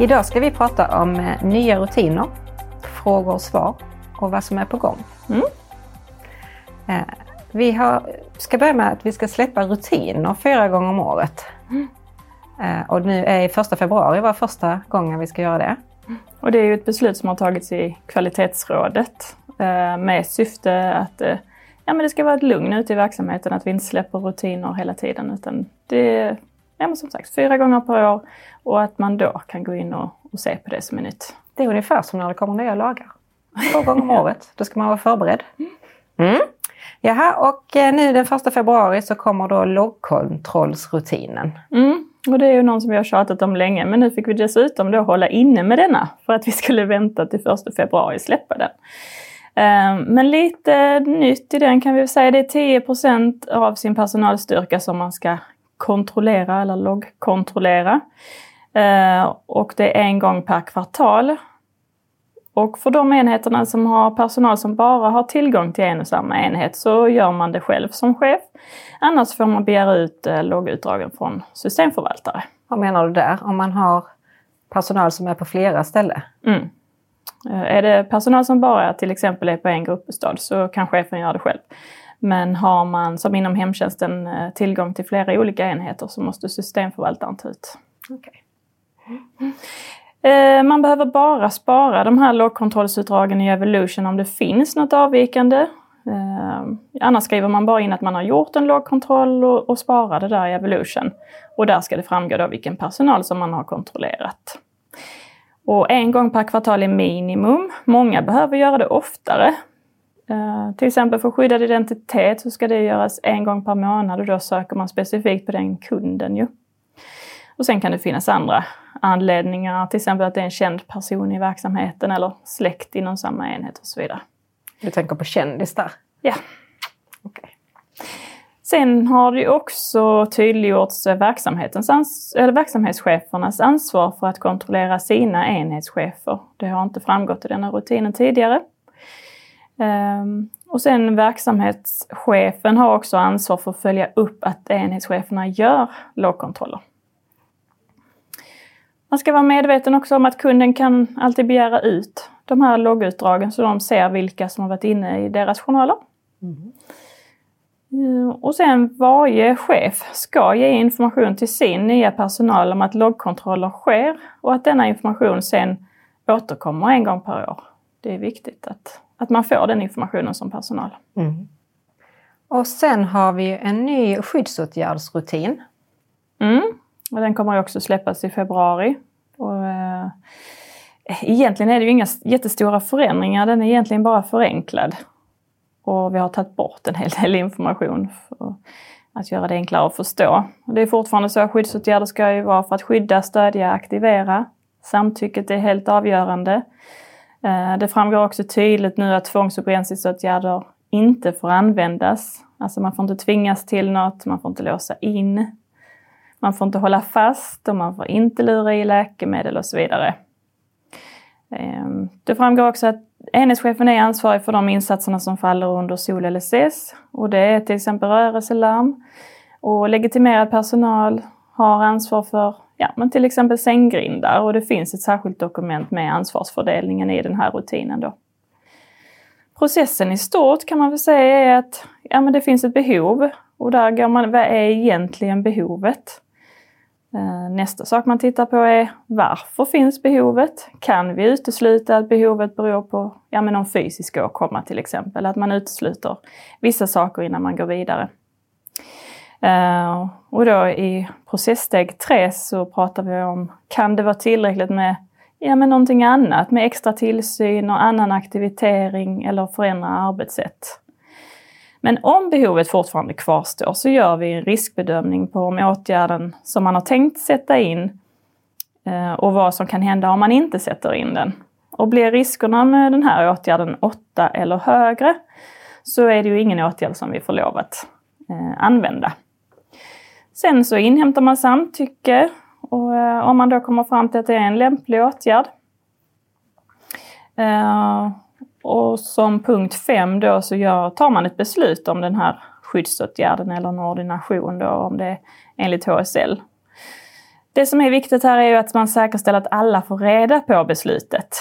Idag ska vi prata om eh, nya rutiner, frågor och svar och vad som är på gång. Mm. Eh, Vi har, ska börja med att vi ska släppa rutiner fyra gånger om året. Mm. Eh, Och nu är första februari var första gången vi ska göra det. Och det är ju ett beslut som har tagits i kvalitetsrådet med syfte att ja, men det ska vara ett lugn ute i verksamheten, att vi inte släpper rutiner hela tiden. Utan det ja, men som sagt fyra gånger per år och att man då kan gå in och, och se på det som är nytt. Det är ungefär som när det kommer nya lagar. Två gånger om året. Då ska man vara förberedd. Mm. Jaha, och eh, nu den första februari så kommer då loggkontrollsrutinen. Mm. Och det är ju någon som vi har tjatat om länge, men nu fick vi dessutom då hålla inne med denna för att vi skulle vänta till första februari släppa den. Eh, Men lite nytt i den kan vi säga, det är 10% av sin personalstyrka som man ska kontrollera eller loggkontrollera. Eh, Och det är en gång per kvartal. Och för de enheterna som har personal som bara har tillgång till en och samma enhet så gör man det själv som chef. Annars får man begära ut eh, loggutdragen från systemförvaltare. Vad menar du där? Om man har personal som är på flera ställen? Mm. Eh, Är det personal som bara till exempel är på en gruppbostad så kan chefen göra det själv. Men har man som inom hemtjänsten eh, tillgång till flera olika enheter så måste systemförvaltaren ta ut. Okej. Eh, Man behöver bara spara de här logkontrollsutdragen i Evolution om det finns något avvikande. Eh, Annars skriver man bara in att man har gjort en logkontroll och, och sparar det där i Evolution. Och där ska det framgå då vilken personal som man har kontrollerat. Och en gång per kvartal är minimum. Många behöver göra det oftare. Eh, till exempel för skyddad identitet så ska det göras en gång per månad och då söker man specifikt på den kunden ju. Och sen kan det finnas andra anledningar, till exempel att det är en känd person i verksamheten eller släkt inom samma enhet och så vidare. Du tänker på kändis där? Ja. Okej. Sen har det också tydliggjorts verksamhetens ans- eller verksamhetschefernas ansvar för att kontrollera sina enhetschefer. Det har inte framgått i denna rutinen tidigare. Ehm, och sen verksamhetschefen har också ansvar för att följa upp att enhetscheferna gör lågkontroller. Man ska vara medveten också om att kunden kan alltid begära ut de här loggutdragen så de ser vilka som har varit inne i deras journaler. Mm. Och sen varje chef ska ge information till sin nya personal om att loggkontroller sker och att denna information sen återkommer en gång per år. Det är viktigt att, att man får den informationen som personal. Mm. Och sen har vi en ny skyddsåtgärdsrutin. Mm. Och den kommer också släppas i februari. Och, eh, egentligen är det ju inga jättestora förändringar, den är egentligen bara förenklad. Och vi har tagit bort en hel del information för att göra det enklare att förstå. Och det är fortfarande så att skyddsåtgärder ska ju vara för att skydda, stödja, aktivera. Samtycket är helt avgörande. Eh, det framgår också tydligt nu att tvångs och begränsningsåtgärder inte får användas. Alltså man får inte tvingas till något, man får inte låsa in. Man får inte hålla fast och man får inte lura i läkemedel och så vidare. Ehm, det framgår också att enhetschefen är ansvarig för de insatserna som faller under SOL LSS. Och det är till exempel rörelselarm. Och legitimerad personal har ansvar för ja, men till exempel sänggrindar och det finns ett särskilt dokument med ansvarsfördelningen i den här rutinen. Då. Processen i stort kan man väl säga är att ja, men det finns ett behov och där går man, vad är egentligen behovet? Eh, nästa sak man tittar på är varför finns behovet? Kan vi utesluta att behovet beror på ja, men någon fysisk åkomma till exempel? Att man utesluter vissa saker innan man går vidare. Eh, och då i processsteg tre så pratar vi om, kan det vara tillräckligt med ja, men någonting annat, med extra tillsyn och annan aktivitering eller förändra arbetssätt? Men om behovet fortfarande kvarstår så gör vi en riskbedömning på om åtgärden som man har tänkt sätta in eh, och vad som kan hända om man inte sätter in den. Och blir riskerna med den här åtgärden 8 eller högre så är det ju ingen åtgärd som vi får lov att eh, använda. Sen så inhämtar man samtycke och eh, om man då kommer fram till att det är en lämplig åtgärd eh, och som punkt 5 då så gör, tar man ett beslut om den här skyddsåtgärden eller en ordination då om det är enligt HSL. Det som är viktigt här är ju att man säkerställer att alla får reda på beslutet.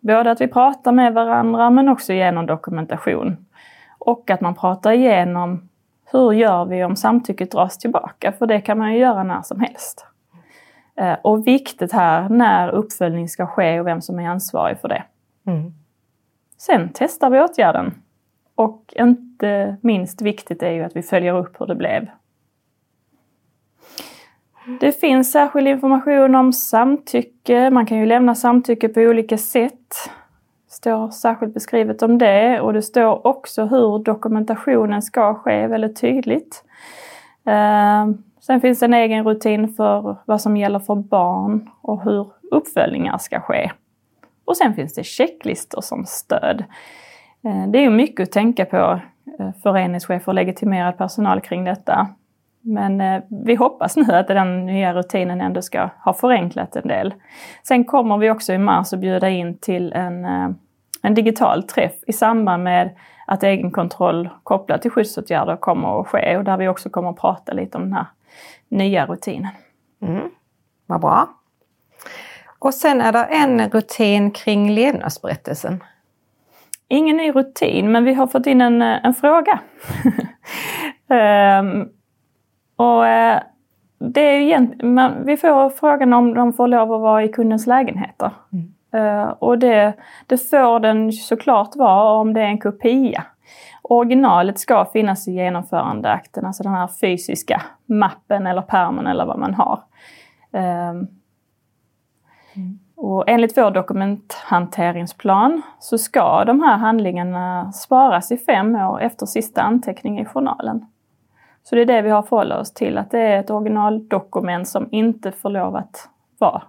Både att vi pratar med varandra men också genom dokumentation. Och att man pratar igenom hur gör vi om samtycket dras tillbaka? För det kan man ju göra när som helst. Eh, och viktigt här när uppföljning ska ske och vem som är ansvarig för det. Mm. Sen testar vi åtgärden. Och inte minst viktigt är ju att vi följer upp hur det blev. Det finns särskild information om samtycke. Man kan ju lämna samtycke på olika sätt. Står särskilt beskrivet om det och det står också hur dokumentationen ska ske väldigt tydligt. Eh, sen finns det en egen rutin för vad som gäller för barn och hur uppföljningar ska ske. Och sen finns det checklistor som stöd. Eh, det är ju mycket att tänka på eh, föreningschef och legitimerad personal kring detta. Men eh, vi hoppas nu att den nya rutinen ändå ska ha förenklat en del. Sen kommer vi också i mars att bjuda in till en, en digital träff i samband med att egenkontroll kopplat till skyddsåtgärder kommer att ske och där vi också kommer att prata lite om den här nya rutinen. Mm. Vad bra. Och sen är det en rutin kring levnadsberättelsen. Ingen ny rutin, men vi har fått in en, en fråga. um, och uh, det är man, vi får frågan om de får lov att vara i kundens lägenheter. Mm. Uh, och det, det får den såklart vara om det är en kopia. Originalet ska finnas i genomförandeakten, alltså den här fysiska mappen eller permen eller vad man har. Um, Mm. Och enligt vår dokumenthanteringsplan så ska de här handlingarna sparas i fem år efter sista anteckning i journalen. Så det är det vi har förhållit oss till, att det är ett originaldokument som inte får lov att vara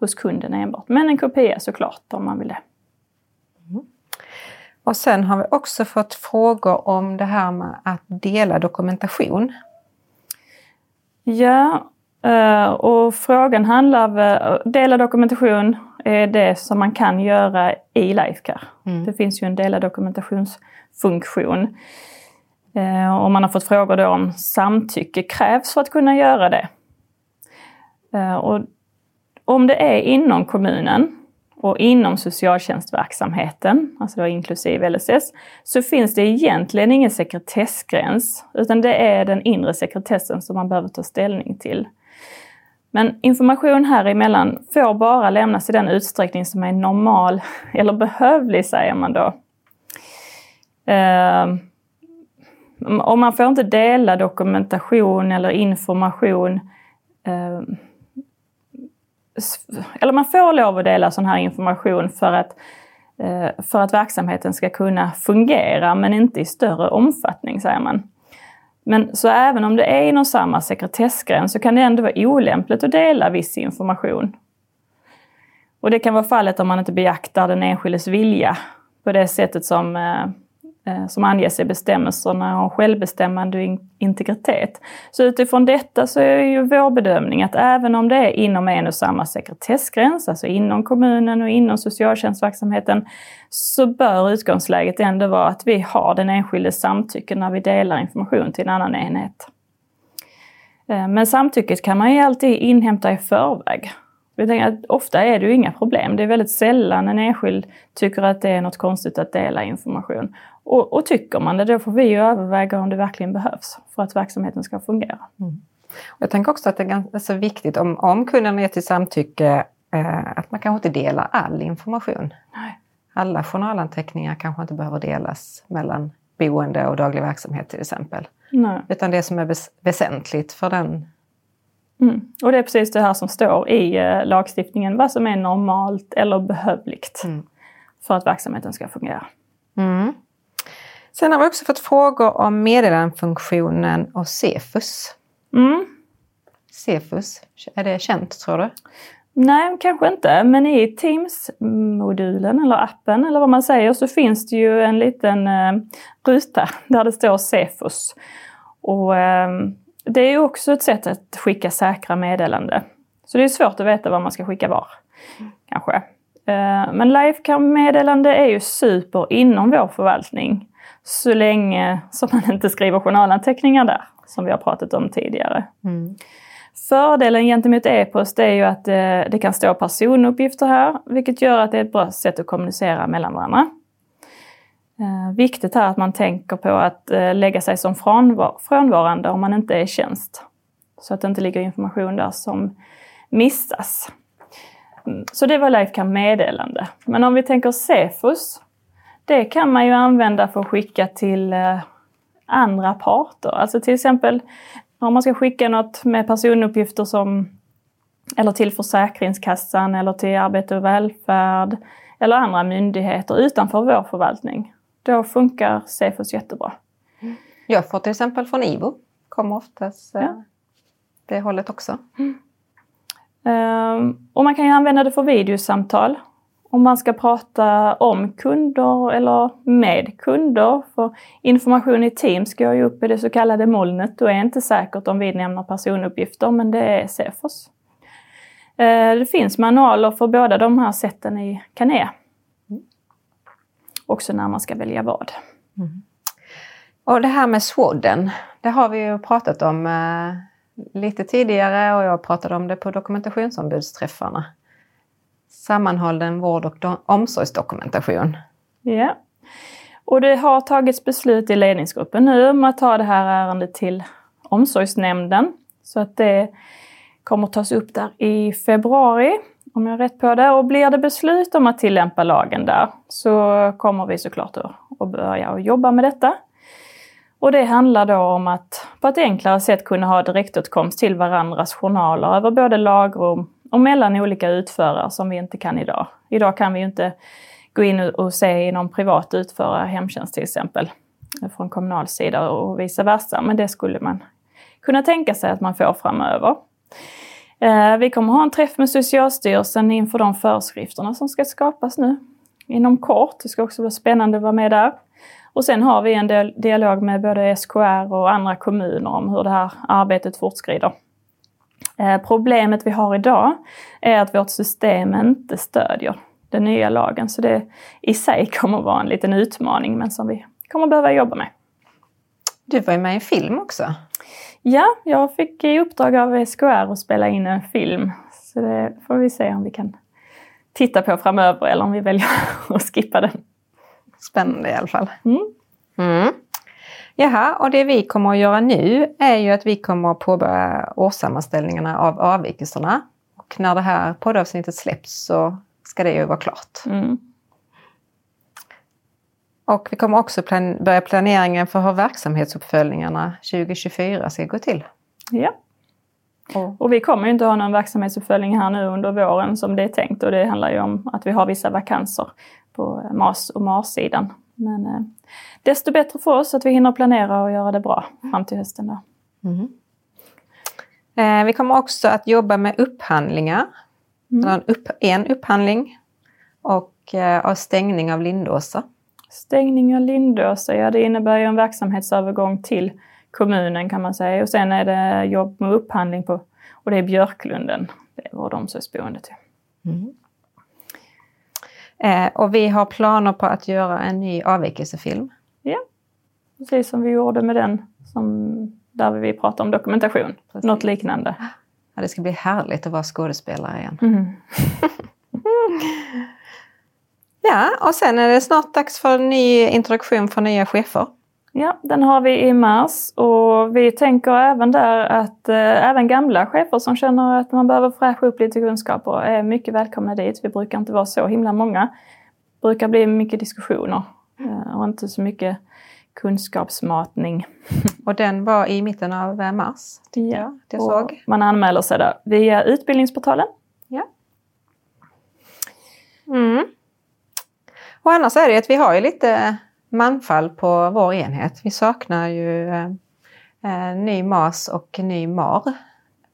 hos kunden enbart. Men en kopia såklart om man vill det. Mm. Och sen har vi också fått frågor om det här med att dela dokumentation. Ja, Uh, och frågan handlar om, dela dokumentation är det som man kan göra i Lifecare. Mm. Det finns ju en dela dokumentationsfunktion. Eh, och man har fått frågor då om samtycke krävs för att kunna göra det. Eh, och om det är inom kommunen och inom socialtjänstverksamheten, alltså då inklusive LSS, så finns det egentligen ingen sekretessgräns, utan det är den inre sekretessen som man behöver ta ställning till. Men information här emellan får bara lämnas i den utsträckning som är normal eller behövlig, säger man då. Eh, och man får inte dela dokumentation eller information eh, eller man får lov att dela sån här information för att, eh, för att verksamheten ska kunna fungera men inte i större omfattning, säger man. Men så även om det är inom samma sekretessgräns så kan det ändå vara olämpligt att dela viss information. Och det kan vara fallet om man inte beaktar den enskildes vilja på det sättet som Eh, Eh, som anges i bestämmelserna om självbestämmande och integritet. Så utifrån detta så är ju vår bedömning att även om det är inom en och samma sekretessgräns, alltså inom kommunen och inom socialtjänstverksamheten, så bör utgångsläget ändå vara att vi har den enskildes samtycke när vi delar information till en annan enhet. Eh, men samtycket kan man ju alltid inhämta i förväg. Jag tänker att ofta är det ju inga problem. Det är väldigt sällan en enskild tycker att det är något konstigt att dela information. Och, och tycker man det, då får vi ju överväga om det verkligen behövs för att verksamheten ska fungera. Mm. Jag tänker också att det är ganska viktigt om, om kunden ger till samtycke eh, att man kanske inte delar all information. Nej. Alla journalanteckningar kanske inte behöver delas mellan boende och daglig verksamhet till exempel. Nej. Utan det som är väsentligt för den Mm. Och det är precis det här som står i eh, lagstiftningen, vad som är normalt eller behövligt mm. för att verksamheten ska fungera. Mm. Sen har vi också fått frågor om meddelandefunktionen och Cefus. Mm. Cefus, är det känt tror du? Nej, kanske inte. Men i Teams-modulen eller appen eller vad man säger så finns det ju en liten eh, ruta där det står Cefus. Och eh, det är också ett sätt att skicka säkra meddelande. Så det är svårt att veta vad man ska skicka var, mm. kanske. Eh, men Lifecam-meddelande är ju super inom vår förvaltning. Så länge som man inte skriver journalanteckningar där, som vi har pratat om tidigare. Mm. Fördelen gentemot e-post är ju att eh, det kan stå personuppgifter här, vilket gör att det är ett bra sätt att kommunicera mellan varandra. Eh, viktigt här att man tänker på att eh, lägga sig som frånvar frånvarande om man inte är i tjänst. Så att det inte ligger information där som missas. Mm, så det var Lifecam meddelande. Men om vi tänker Cefus, det kan man ju använda för att skicka till eh, andra parter. Alltså till exempel om man ska skicka något med personuppgifter som eller till Försäkringskassan eller till Arbete och välfärd eller andra myndigheter utanför vår förvaltning. Då funkar Cefus jättebra. Jag får till exempel från IVO, kommer oftast eh, Ja. det hållet också. Ehm, och man kan ju använda det för videosamtal. Om man ska prata om kunder eller med kunder. För information i Teams går ju upp i det så kallade molnet. Då är inte säkert om vi nämner personuppgifter, men det är Cefos. Eh, Det finns manualer för båda de här sätten i Cané. Också när man ska välja vad. Och det här med SWODen, det har vi ju pratat om eh, lite tidigare och jag pratade om det på dokumentationsombudsträffarna. Sammanhållen vård och do- omsorgsdokumentation. Ja. Och det har tagits beslut i ledningsgruppen nu om att ta det här ärendet till omsorgsnämnden. Så att det kommer tas upp där i februari, om jag är rätt på det. Och blir det beslut om att tillämpa lagen där så kommer vi såklart att börja jobba med detta. Och det handlar då om att på ett enklare sätt kunna ha direktåtkomst till varandras journaler över både lagrum och mellan olika utförare som vi inte kan idag. Idag kan vi ju inte gå in och och se i någon privat utförare, hemtjänst till exempel, från kommunal sida och vice versa. Men det skulle man kunna tänka sig att man får framöver. Eh, Vi kommer ha en träff med Socialstyrelsen inför de föreskrifterna som ska skapas nu inom kort. Det ska också bli spännande att vara med där. Och sen har vi en del dialog med både SKR och andra kommuner om hur det här arbetet fortskrider. Eh, problemet vi har idag är att vårt system inte stödjer den nya lagen. Så det i sig kommer vara en liten utmaning men som vi kommer behöva jobba med. Du var ju med i en film också. Ja, jag fick i uppdrag av SKR att spela in en film. Så det får vi se om vi kan titta på framöver eller om vi väljer att skippa den. Spännande i alla fall. Mm. Mm. Jaha, och det vi kommer att göra nu är ju att vi kommer att påbörja årssammanställningarna av avvikelserna. Och när det här poddavsnittet släpps så ska det ju vara klart. Mm. Och vi kommer också plan- börja planeringen för hur verksamhetsuppföljningarna 2024 ska gå till. Ja. Och, Och vi kommer inte ha någon verksamhetsuppföljning här nu under våren som det är tänkt och det handlar ju om att vi har vissa vakanser på MAS och MAS-sidan. Men eh, desto bättre för oss att vi hinner planera och göra det bra fram till hösten. Då. eh, vi kommer också att jobba med upphandlingar. Mm. En, upp, en upphandling och eh, av stängning av Lindåsa. Stängning av Lindåsa, ja det innebär ju en verksamhetsövergång till kommunen kan man säga. Och sen är det jobb med upphandling på, och det är Björklunden, det är vård och omsorgsboendet. ja. Eh, och vi har planer på att göra en ny avvikelsefilm. Ja, precis som vi gjorde med den som, där vi pratade om dokumentation. Precis. Något liknande. Ja, det ska bli härligt att vara skådespelare igen. Mm. Ja, och sen är det snart dags för en ny introduktion för nya chefer. Ja, den har vi i mars och vi tänker även där att eh, även gamla chefer som känner att man behöver fräscha upp lite kunskaper är mycket välkomna dit. Vi brukar inte vara så himla många. Det brukar bli mycket diskussioner eh, och inte så mycket kunskapsmatning. Och den var i mitten av eh, mars. tyckte jag, såg. Man anmäler sig där via Utbildningsportalen. Ja. Mm. Och annars är det att vi har ju lite manfall på vår enhet. Vi saknar ju eh, eh, ny MAS och ny MAR.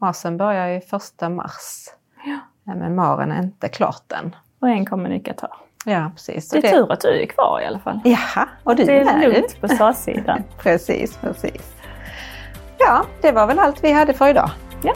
MASen börjar ju första mars. Ja. Eh, Men MARen är inte klart än. Och en kommunikatör. Ja, precis. Det är tur att du är kvar i alla fall. Jaha, och du Det är med lugnt på SAS-sidan. Precis, precis. Ja, det var väl allt vi hade för idag. Ja.